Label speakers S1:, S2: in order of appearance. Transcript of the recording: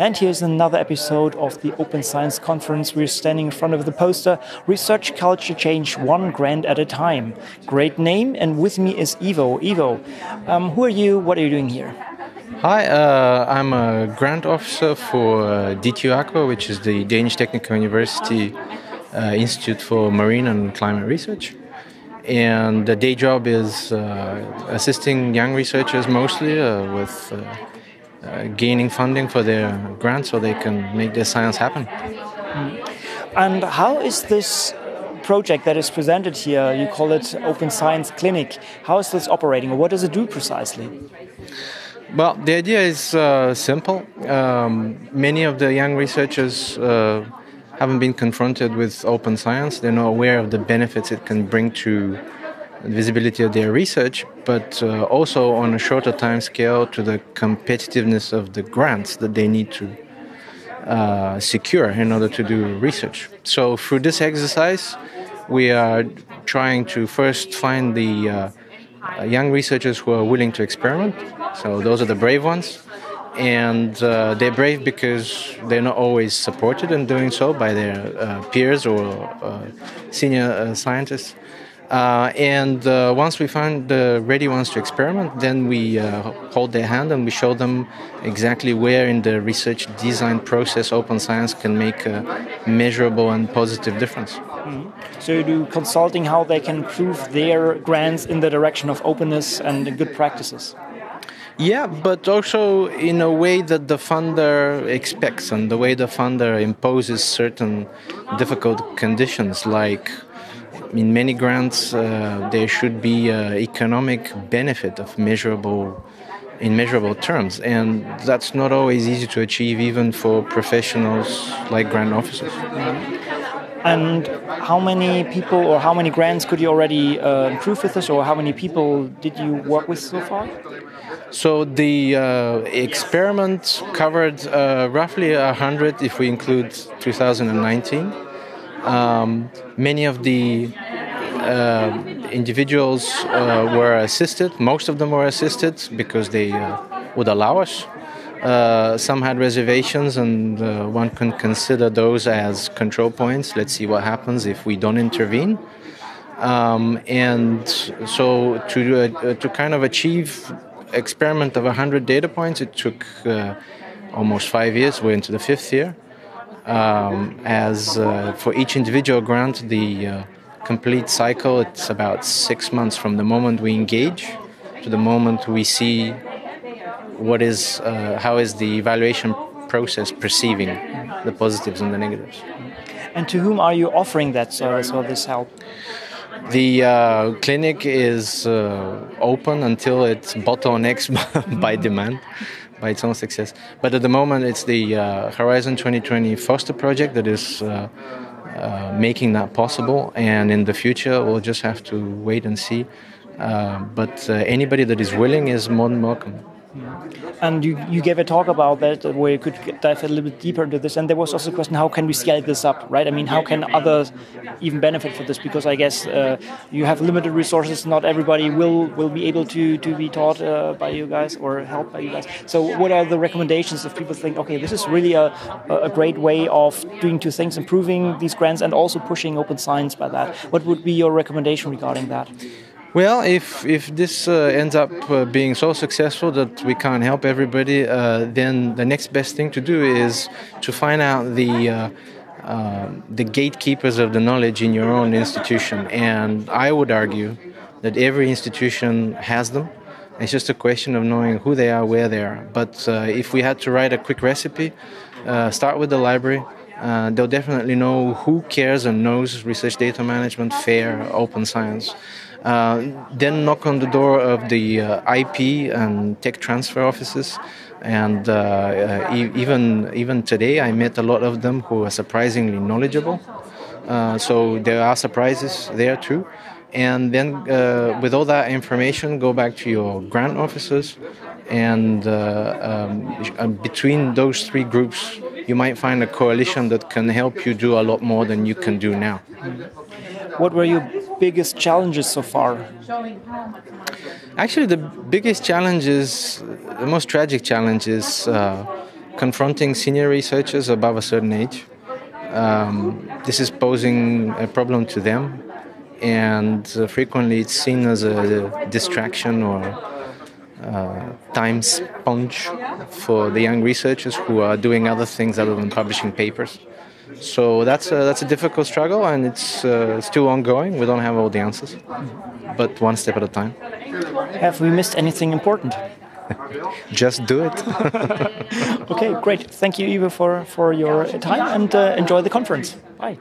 S1: And here's another episode of the Open Science Conference. We're standing in front of the poster Research Culture Change One Grant at a Time. Great name, and with me is Ivo. Ivo, um, who are you? What are you doing here?
S2: Hi, uh, I'm a grant officer for uh, DTU Aqua, which is the Danish Technical University uh, Institute for Marine and Climate Research. And the day job is uh, assisting young researchers mostly uh, with uh, gaining funding for their grants so they can make their science happen.
S1: Mm. And how is this project that is presented here? You call it Open Science Clinic. How is this operating, what does it do precisely?
S2: Well, the idea is uh, simple. Um, many of the young researchers uh, haven't been confronted with open science. They're not aware of the benefits it can bring to visibility of their research, but uh, also on a shorter time scale to the competitiveness of the grants that they need to uh, secure in order to do research. So through this exercise, we are trying to first find the uh, young researchers who are willing to experiment. So those are the brave ones. And uh, they're brave because they're not always supported in doing so by their uh, peers or uh, senior scientists. Uh, and uh, once we find the ready ones to experiment, then we uh, hold their hand and we show them exactly where in the research design process open science can make a measurable and positive difference. Mm-hmm.
S1: So you do consulting how they can improve their grants in the direction of openness and good practices.
S2: Yeah, but also in a way that the funder expects and the way the funder imposes certain difficult conditions like in many grants, uh, there should be uh, economic benefit of measurable, in measurable terms, and that's not always easy to achieve, even for professionals like grant officers.
S1: And how many people or how many grants could you already uh, improve with this, or how many people did you work with so far?
S2: So the uh, experiment covered uh, roughly 100 if we include 2019. Um, many of the uh, individuals uh, were assisted. Most of them were assisted because they uh, would allow us. Uh, some had reservations, and uh, one can consider those as control points. Let's see what happens if we don't intervene. Um, and so, to to kind of achieve experiment of 100 data points, it took almost five years. We're into the fifth year um, as uh, for each individual grant, the uh, complete cycle it's about six months from the moment we engage to the moment we see what is uh, how is the evaluation process perceiving the positives and the negatives.
S1: And to whom are you offering that service or this help?
S2: The uh, clinic is uh, open until it's bottlenecks by demand by its own success. But at the moment, it's the uh, Horizon 2020 Foster project that is uh, uh, making that possible. And in the future, we'll just have to wait and see. Uh, but uh, anybody that is willing is more than welcome.
S1: And you, you gave a talk about that where you could dive a little bit deeper into this. And there was also a question how can we scale this up, right? I mean, how can others even benefit from this? Because I guess uh, you have limited resources. Not everybody will, will be able to, to be taught uh, by you guys or helped by you guys. So, what are the recommendations if people think, okay, this is really a, a great way of doing two things, improving these grants and also pushing open science by that? What would be your recommendation regarding that?
S2: Well, if if this uh, ends up uh, being so successful that we can't help everybody, uh, then the next best thing to do is to find out the uh, um, the gatekeepers of the knowledge in your own institution. And I would argue that every institution has them. It's just a question of knowing who they are, where they are. But uh, if we had to write a quick recipe, uh, start with the library. Uh, they'll definitely know who cares and knows research data management, FAIR, open science. Uh, then knock on the door of the uh, IP and tech transfer offices. And uh, e even even today, I met a lot of them who are surprisingly knowledgeable. so there are surprises there too. And then, uh, with all that information, go back to your grant officers. And uh, um, between those three groups, you might find a coalition that can help you do a lot more than you can do now.
S1: What were your biggest challenges so far?
S2: Actually, the biggest challenge is the most tragic challenge is uh, confronting senior researchers above a certain age. Um, this is posing a problem to them, and uh, frequently it's seen as a distraction or uh, time sponge for the young researchers who are doing other things other than publishing papers. So that's a, that's a difficult struggle, and it's uh, still ongoing. We don't have all the answers, but one step at a time.
S1: Have we missed anything important?
S2: Just do it.
S1: okay, great. Thank you, Ivo, for, for your time and uh, enjoy the conference. Bye.